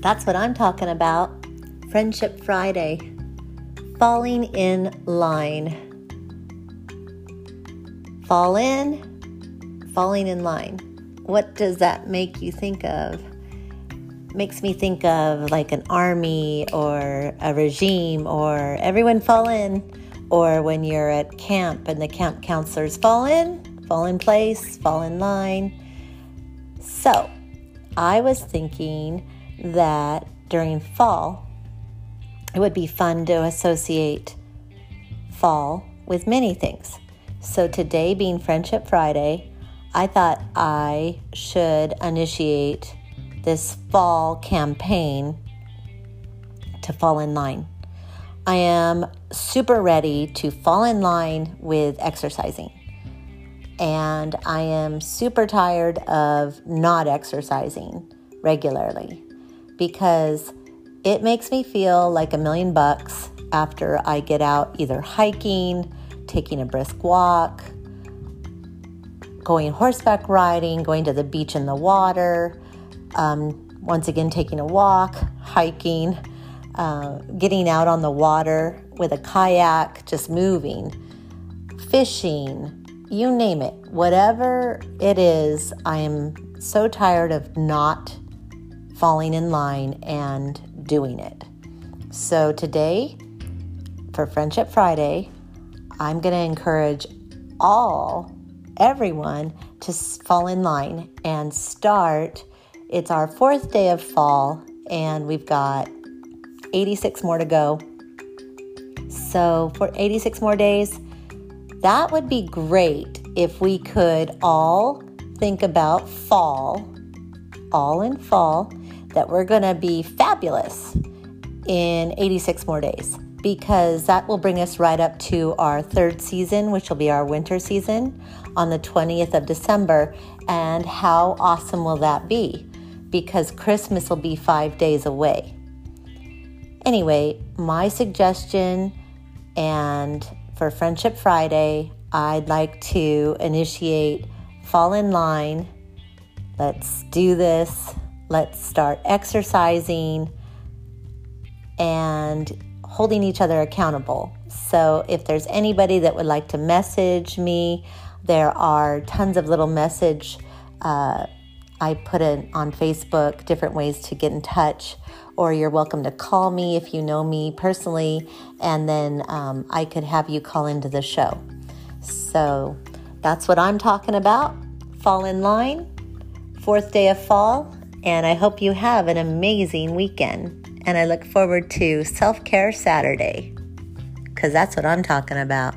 That's what I'm talking about. Friendship Friday. Falling in line. Fall in, falling in line. What does that make you think of? Makes me think of like an army or a regime or everyone fall in, or when you're at camp and the camp counselors fall in, fall in place, fall in line. So, I was thinking that during fall, it would be fun to associate fall with many things. So, today being Friendship Friday, I thought I should initiate this fall campaign to fall in line. I am super ready to fall in line with exercising and I am super tired of not exercising regularly because it makes me feel like a million bucks after I get out either hiking, taking a brisk walk, going horseback riding, going to the beach in the water, um, once again taking a walk, hiking, uh, getting out on the water with a kayak, just moving, fishing, you name it, whatever it is, I am so tired of not falling in line and doing it. So today, for Friendship Friday, I'm going to encourage all, everyone to fall in line and start. It's our fourth day of fall, and we've got 86 more to go. So, for 86 more days, that would be great if we could all think about fall, all in fall, that we're going to be fabulous in 86 more days because that will bring us right up to our third season, which will be our winter season on the 20th of December. And how awesome will that be? Because Christmas will be five days away. Anyway, my suggestion and for Friendship Friday, I'd like to initiate Fall in Line. Let's do this. Let's start exercising and holding each other accountable. So, if there's anybody that would like to message me, there are tons of little message. Uh, I put it on Facebook, different ways to get in touch or you're welcome to call me if you know me personally, and then um, I could have you call into the show. So that's what I'm talking about. Fall in line, fourth day of fall, and I hope you have an amazing weekend. And I look forward to Self Care Saturday, because that's what I'm talking about.